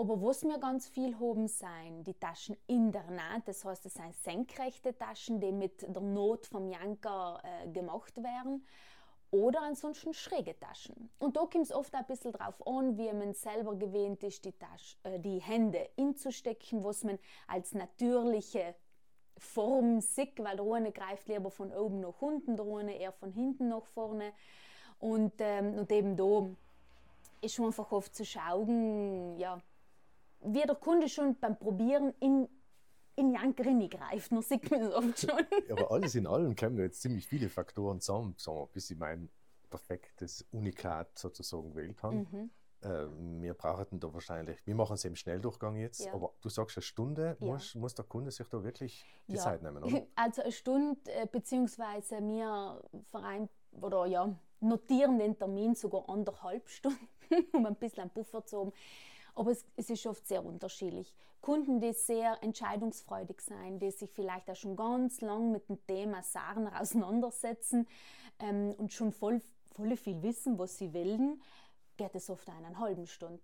Aber was wir ganz viel haben, sind die Taschen in der Naht. Das heißt, es sind senkrechte Taschen, die mit der Not vom Janker äh, gemacht werden. Oder ansonsten schräge Taschen. Und da kommt es oft ein bisschen drauf an, wie man selber gewöhnt ist, die, Tasch, äh, die Hände inzustecken, was man als natürliche Form sieht, weil der eine greift lieber von oben nach unten, der eine eher von hinten nach vorne. Und, ähm, und eben da ist schon einfach oft zu schauen, ja, wie der Kunde schon beim Probieren in, in Janker greift. Dann sieht man das oft schon. Aber alles in allem kommen da jetzt ziemlich viele Faktoren zusammen, sagen wir, bis ich mein perfektes Unikat sozusagen wählen kann. Mhm. Äh, wir brauchen da wahrscheinlich, wir machen es im Schnelldurchgang jetzt, Ja. aber du sagst eine Stunde, Ja. muss, muss der Kunde sich da wirklich die Ja. Zeit nehmen, oder? Also eine Stunde, äh, beziehungsweise wir verein oder ja, notieren den Termin sogar anderthalb Stunden, um ein bisschen einen Puffer zu haben. Aber es, es ist oft sehr unterschiedlich. Kunden, die sehr entscheidungsfreudig sind, die sich vielleicht auch schon ganz lang mit dem Thema Sarner auseinandersetzen ähm, und schon voll, voll viel wissen, was sie wollen, geht es oft eine halbe Stunde.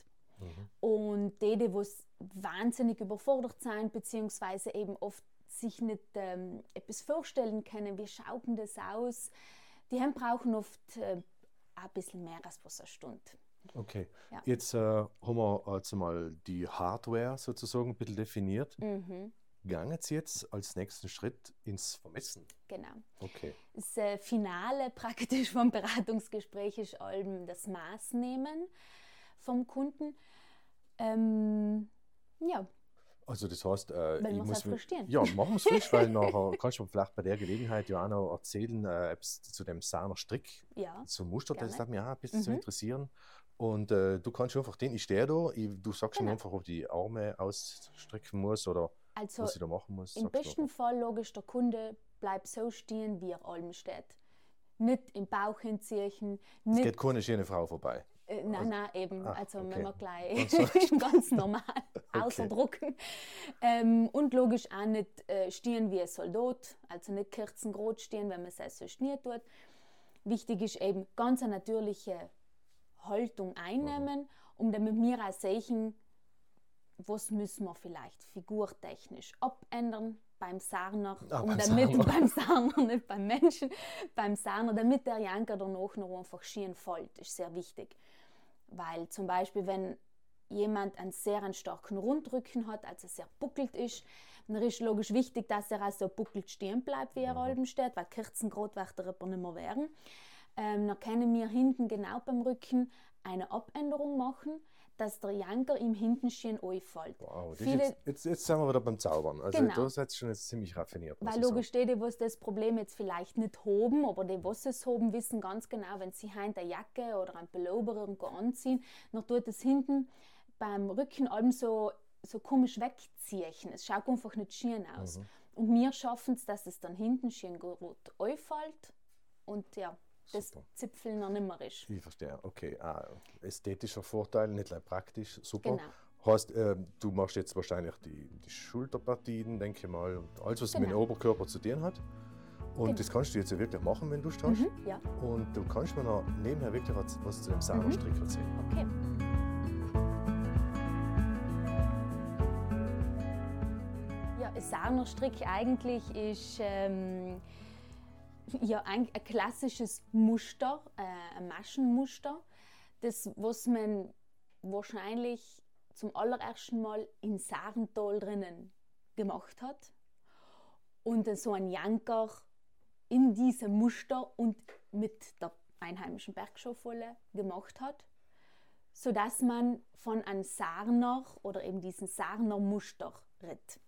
Und die, die was wahnsinnig überfordert sind, beziehungsweise eben oft sich nicht ähm, etwas vorstellen können, wie schaut denn das aus, die haben brauchen oft äh, ein bisschen mehr als was eine Stunde. Okay, Ja. jetzt äh, haben wir jetzt mal die Hardware sozusagen ein bisschen definiert. Mhm, Gangen Sie jetzt als nächsten Schritt ins Vermessen? genau. Okay. Das äh, Finale praktisch vom Beratungsgespräch ist allem das Maß nehmen vom Kunden. Ähm, ja, Also das heißt, äh, Wenn ich muss halt mir- verstehen. Ja, machen wir es frisch, weil nachher kannst du mir vielleicht bei der Gelegenheit ja auch noch erzählen, äh, zu dem Sahner Strick, ja, zum Muster, das Gerne. hat mich auch ein bisschen zu Mhm. interessieren. Und äh, du kannst einfach den, ich stehe da, ich, du sagst mir Genau. einfach, ob die Arme ausstrecken muss oder also was ich da machen muss. Im besten. Fall logisch, der Kunde bleibt so stehen, wie er allem steht. Nicht im Bauch hinziehen, Es geht keine schöne Frau vorbei. Äh, nein, nein, eben, Ah, also okay. wenn wir gleich Ganz ganz normal ausdrucken. Ähm, und logisch auch nicht äh, stehen wie ein Soldat, also nicht kerzengrot stehen, wenn man es also nie tut. Wichtig ist eben ganz eine natürliche Haltung einnehmen, um damit wir auch sehen, was müssen wir vielleicht figurtechnisch abändern beim Sarner, Ah, um beim damit Sarner. beim Sarner, nicht beim Menschen, beim Sarner, damit der Janker danach noch einfach schön fällt, ist sehr wichtig. Weil zum Beispiel, wenn jemand einen sehr einen starken Rundrücken hat, also sehr buckelt ist, dann ist logisch wichtig, dass er auch so buckelt stehen bleibt, wie er halben steht, weil wird er aber nicht mehr werden. Ähm, dann können wir hinten genau beim Rücken eine Abänderung machen, dass der Janker im hinten schön einfällt. Wow, das Viele- jetzt, jetzt, jetzt sind wir wieder beim Zaubern. Also Genau. da seid ihr schon jetzt ziemlich raffiniert. Weil logisch die, die das Problem jetzt vielleicht nicht haben, aber die, was es haben, wissen ganz genau, wenn sie heim eine Jacke oder ein Pullover irgendwo anziehen, dann tut es hinten beim Rücken allem so, so komisch wegziehen. Es schaut einfach nicht schön aus. Mhm. Und wir schaffen es, dass es dann hinten schön gut einfällt und ja, das super. Zipfeln noch nicht mehr ist. Ich verstehe, okay. Ah, ästhetischer Vorteil, nicht gleich praktisch, super. Genau. Heißt, äh, du machst jetzt wahrscheinlich die, die Schulterpartien, denke ich mal, und alles, was genau. mit dem genau. Oberkörper zu tun hat. Und genau. das kannst du jetzt ja wirklich machen, wenn du es hast. Mhm, ja. Und du kannst mir noch nebenher wirklich was, was zu dem Sauerstrick mhm. erzählen. Okay. Ja, ein Sauerstrick eigentlich ist. Ähm, ja, ein, ein, klassisches Muster, äh, ein Maschenmuster, das was man wahrscheinlich zum allerersten Mal in Sarental drinnen gemacht hat und so ein Janker in diesem Muster und mit der einheimischen Bergschaufolle gemacht hat, sodass man von einem Sarner oder eben diesen Sarner Muster redet.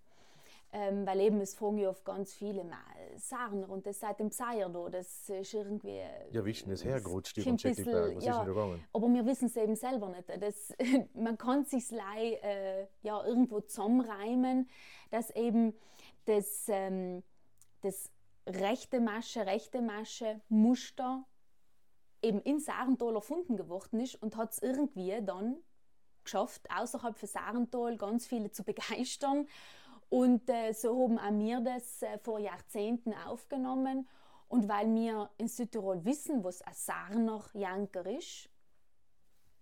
Ähm, weil eben es fragen ja oft ganz viele mal und das seit dem Seier da, das ist irgendwie... Ja, wie ist denn das hergerutscht über den Schäckelberg? Was ja, ist denn da gegangen? Aber wir wissen es eben selber nicht. Das, man kann sich äh, ja irgendwo zusammenreimen, dass eben das, ähm, das rechte Masche, rechte Masche Muster eben in Sarental erfunden geworden ist und hat es irgendwie dann geschafft, außerhalb von Sarental ganz viele zu begeistern. Und äh, so haben auch wir das äh, vor Jahrzehnten aufgenommen. Und weil wir in Südtirol wissen, was ein Sarner Janker ist,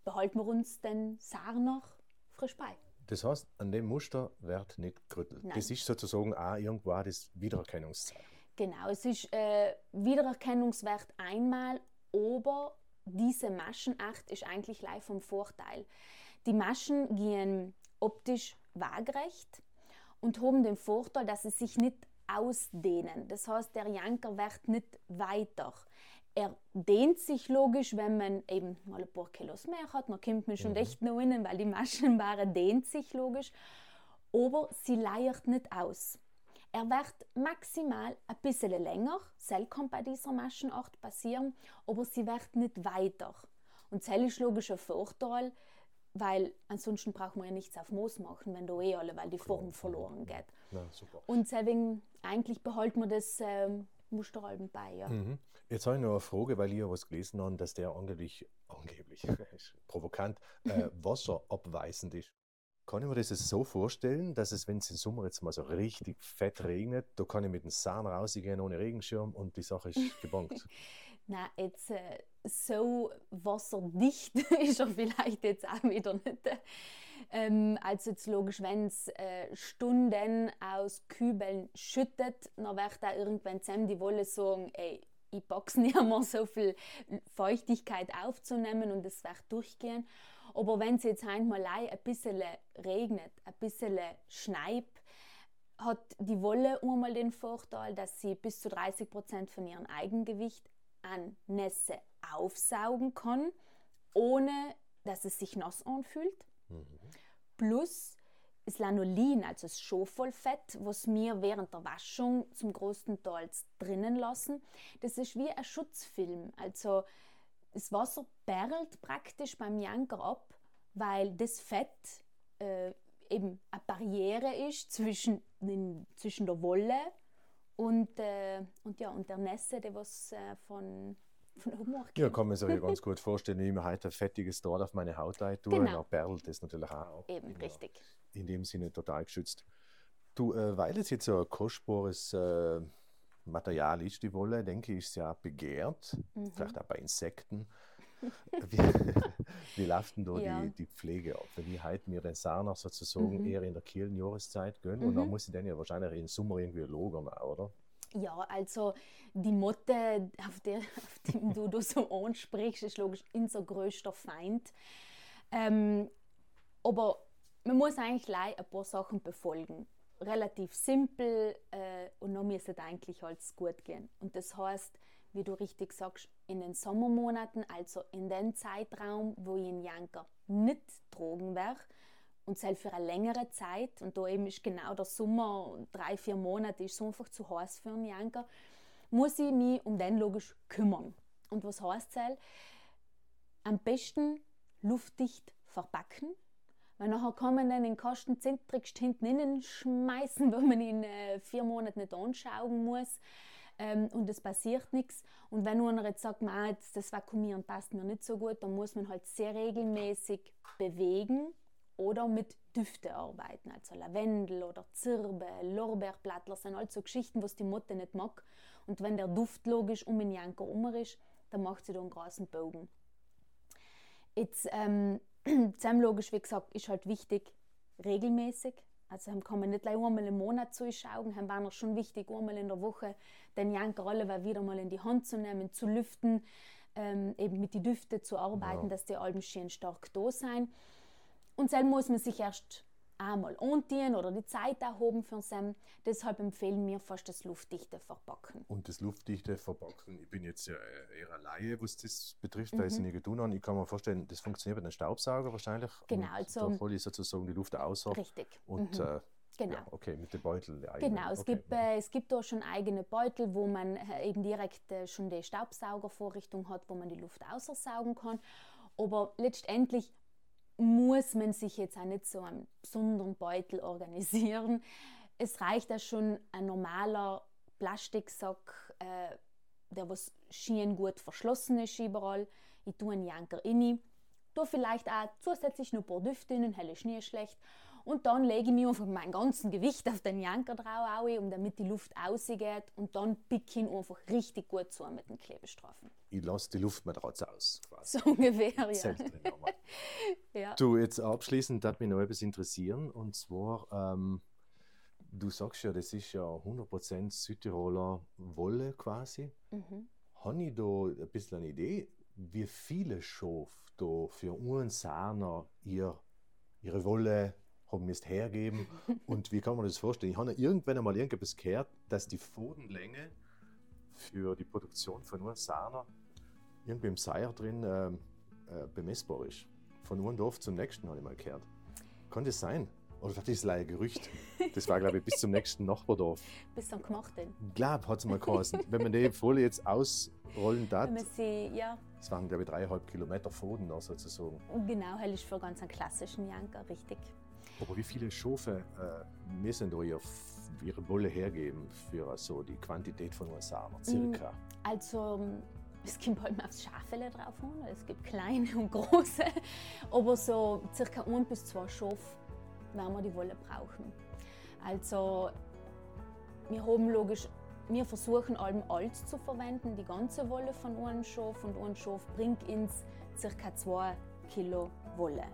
behalten wir uns den Sarner frisch bei. Das heißt, an dem Muster wird nicht gerüttelt. Nein. Das ist sozusagen auch irgendwo das Wiedererkennungszeichen. Genau, es ist äh, Wiedererkennungswert einmal, aber diese Maschenacht ist eigentlich live vom Vorteil. Die Maschen gehen optisch waagrecht und haben den Vorteil, dass sie sich nicht ausdehnen. Das heißt, der Janker wird nicht weiter. Er dehnt sich logisch, wenn man eben mal ein paar Kilos mehr hat, dann kommt man schon mhm. echt noch innen, weil die Maschenware dehnt sich logisch. Aber sie leiert nicht aus. Er wird maximal ein bisschen länger, das kann bei dieser Maschenart passieren, aber sie wird nicht weiter. Und das ist logisch ein Vorteil, weil ansonsten braucht man ja nichts auf Moos machen, wenn da eh alle, weil die Form verloren geht. Ja, und deswegen eigentlich behalten wir das ähm, Musteralben bei. Ja. Mhm. Jetzt habe ich noch eine Frage, weil ich ja was gelesen habe, dass der angeblich, angeblich, provokant, äh, wasserabweisend ist. Kann ich mir das so vorstellen, dass es, wenn es im Sommer jetzt mal so richtig fett regnet, da kann ich mit dem Sahn rausgehen ohne Regenschirm und die Sache ist gebankt? Na, jetzt äh, so wasserdicht ist er vielleicht jetzt auch wieder nicht. Ähm, also jetzt logisch, wenn es äh, Stunden aus Kübeln schüttet, dann wird da irgendwann zusammen die Wolle sagen, ey, ich pack's nicht mehr so viel Feuchtigkeit aufzunehmen und es wird durchgehen. Aber wenn es jetzt einmal ein bisschen regnet, ein bisschen schneit, hat die Wolle einmal den Vorteil, dass sie bis zu 30 Prozent von ihrem Eigengewicht an Nässe aufsaugen kann, ohne dass es sich nass anfühlt. Mhm. Plus das Lanolin, also das Schofvollfett, was wir während der Waschung zum größten Teil drinnen lassen, das ist wie ein Schutzfilm. Also das Wasser perlt praktisch beim Janker ab, weil das Fett äh, eben eine Barriere ist zwischen, den, zwischen der Wolle und, äh, und, ja, und der Nässe, die was äh, von, von oben kommt. Ja, kann man sich ganz gut vorstellen, ich mir heute ein fettiges Draht auf meine Haut tue, genau. dann perlt das natürlich auch ab. Eben, richtig. In dem Sinne total geschützt. Du, äh, weil es jetzt so ein kostbares äh, Material ist, die Wolle, denke ich, ist ja begehrt, mhm. vielleicht auch bei Insekten. wie, wie läuft denn da ja. die, die Pflege ab? Wenn ich heute mir den Sarner sozusagen mhm. eher in der kühlen Jahreszeit gönne mhm. und dann muss ich den ja wahrscheinlich im Sommer irgendwie lagern, oder? Ja, also die Motte, auf, der, auf die du, du so ansprichst, ist logisch unser größter Feind. Ähm, aber man muss eigentlich ein paar Sachen befolgen relativ simpel äh, und dann müsste es eigentlich alles gut gehen. Und das heißt, wie du richtig sagst, in den Sommermonaten, also in den Zeitraum, wo ich in Janker nicht drogen werde, und selbst für eine längere Zeit, und da eben ist genau der Sommer, drei, vier Monate, ist so einfach zu heiß für einen Janker, muss ich mich um den logisch kümmern. Und was heißt das? Am besten luftdicht verpacken, weil nachher kann man den Kasten zentrisch hinten innen schmeißen, weil man ihn äh, vier Monate nicht anschauen muss. Ähm, und es passiert nichts. Und wenn einer jetzt sagt, das Vakuumieren passt mir nicht so gut, dann muss man halt sehr regelmäßig bewegen oder mit Düfte arbeiten. Also Lavendel oder Zirbe, Lorbeerblattler sind halt so Geschichten, was die Motte nicht mag. Und wenn der Duft logisch um den Janker um ist, dann macht sie da einen großen Bogen. Jetzt, ähm, logisch, wie gesagt, ist halt wichtig, regelmäßig Also haben kann man nicht gleich einmal im Monat zuschauen, haben war noch schon wichtig, einmal in der Woche den Janker alle wieder mal in die Hand zu nehmen, zu lüften, ähm, eben mit den Düften zu arbeiten, ja. dass die Alben schön stark da sein. Und dann muss man sich erst einmal anziehen oder die Zeit erhoben für Sam. Deshalb empfehlen wir fast das luftdichte Verpacken. Und das luftdichte Verpacken, ich bin jetzt ja eher eine Laie, was das betrifft, mhm. weil ich es nie getan habe. Ich kann mir vorstellen, das funktioniert mit einem Staubsauger wahrscheinlich. Genau. Also, da hole ich sozusagen die Luft außer. Richtig. Und mhm. äh, Genau. Ja, okay, mit dem Beutel. Genau, es, okay. gibt, äh, es gibt da schon eigene Beutel, wo man äh, eben direkt äh, schon die Staubsaugervorrichtung hat, wo man die Luft aussaugen kann. Aber letztendlich muss man sich jetzt auch nicht so einen besonderen Beutel organisieren. Es reicht ja schon ein normaler Plastiksack, äh, der was schien gut verschlossen ist überall. Ich tue einen Janker rein, tue vielleicht auch zusätzlich noch ein paar Düfte in, helle Schnee schlecht und dann lege ich mir einfach mein ganzes Gewicht auf den Janker drauf, um damit die Luft ausgeht. Und dann picke ich ihn einfach richtig gut zu mit den Klebestreifen. Ich lasse die Luft mal draus aus. Quasi. So ungefähr, ja. ja. Du, jetzt abschließend, das mich noch etwas interessieren. Und zwar, ähm, du sagst ja, das ist ja 100% Südtiroler Wolle quasi. Mhm. Habe ich da ein bisschen eine Idee, wie viele Schof da für einen Sahner ihr, ihre Wolle haben müsst hergeben. Und wie kann man das vorstellen? Ich habe irgendwann einmal irgendetwas gehört, dass die Fodenlänge für die Produktion von nur Sahner irgendwie im Seier drin äh, äh, bemessbar ist. Von einem Dorf zum nächsten habe ich mal gehört. Kann das sein? Oder das ist ein Gerücht. Das war, glaube ich, bis zum nächsten Nachbardorf. Bis zum Gemachten. Ich glaube, hat es mal geheißen. Wenn man die Folie jetzt ausrollen darf. Wenn man sie, ja. Das waren, glaube ich, dreieinhalb Kilometer Foden sozusagen. Genau, hell ist für ganz einen klassischen Janker, richtig. Aber wie viele Schafe äh, müssen da ihr, ihre Wolle hergeben für so die Quantität von einem Samen, circa? Mm, also es kommt halt aufs Schafele drauf an. Es gibt kleine und große, aber so circa ein bis zwei Schafe werden wir die Wolle brauchen. Also wir haben logisch, wir versuchen allem alt zu verwenden, die ganze Wolle von einem Schaf und ein Schaf bringt uns circa zwei Kilo Wolle.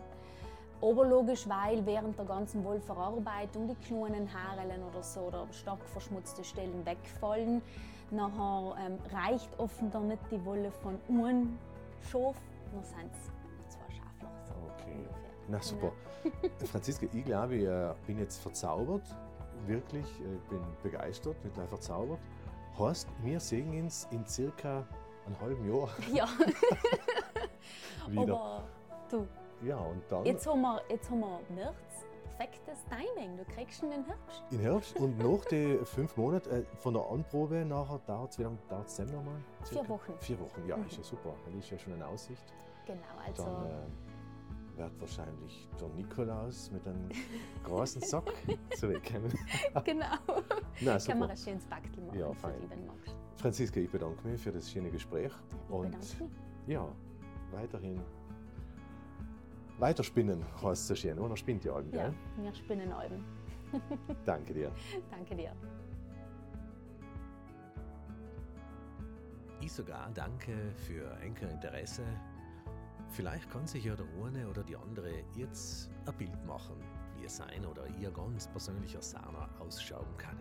Oberlogisch, weil während der ganzen Wollverarbeitung die kleinen Haarellen oder so oder stark verschmutzte Stellen wegfallen. Nachher ähm, reicht offenbar nicht die Wolle von einem Schaf, nur sind es zwei Schafloch. So okay. Ungefähr. Na super. Genau. Franziska, ich glaube, ich äh, bin jetzt verzaubert. Wirklich, ich äh, bin begeistert, bin gleich verzaubert. Heißt, wir sehen uns in circa einem halben Jahr. Ja. Wieder. Aber du, ja, und dann. Jetzt haben wir, jetzt haben wir März. Perfektes Timing. Du kriegst ihn den Herbst. In Herbst. Und nach den fünf Monaten äh, von der Anprobe nachher dauert es, wie lange dauert es nochmal? Vier Wochen. Vier Wochen, ja, mhm. ist ja super. Das ist ja schon eine Aussicht. Genau, also. Dann, äh, wird wahrscheinlich der Nikolaus mit einem großen Sack zurückkommen. genau. Na, Kann man ein schönes Backel machen, ja, fein. wenn magst. Franziska, ich bedanke mich für das schöne Gespräch. Ich und ja, weiterhin Weiterspinnen heißt es so schön, oder? Spinnt ihr Alben, Ja, gell? wir spinnen Alben. Danke dir. Danke dir. Ich sogar danke für Enker Interesse. Vielleicht kann sich ja der eine oder die andere jetzt ein Bild machen, wie es sein oder ihr ganz persönlicher Sana ausschauen kann.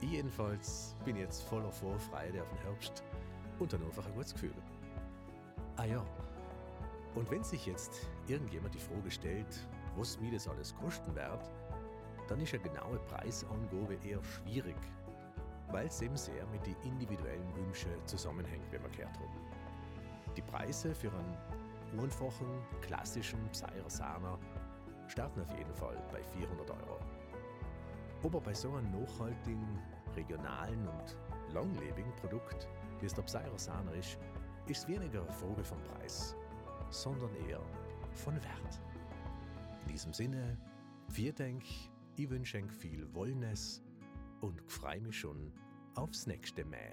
Ich jedenfalls bin jetzt voller Vorfreude auf den Herbst und dann einfach ein gutes Gefühl. Ah ja, und wenn sich jetzt irgendjemand die Frage stellt, was mir das alles kosten wird, dann ist eine genaue Preisangabe eher schwierig, weil es eben sehr mit den individuellen Wünschen zusammenhängt, wie wir gehört haben. Die Preise für einen einfachen, klassischen Pseirer Sana starten auf jeden Fall bei 400 Euro. Aber bei so einem nachhaltigen, regionalen und langlebigen Produkt, wie es der Pseirer Sana ist, ist es weniger eine Frage vom Preis, sondern eher von Wert. In diesem Sinne, wir denk, ich wünsche viel Wollnes und freue mich schon aufs nächste Mal.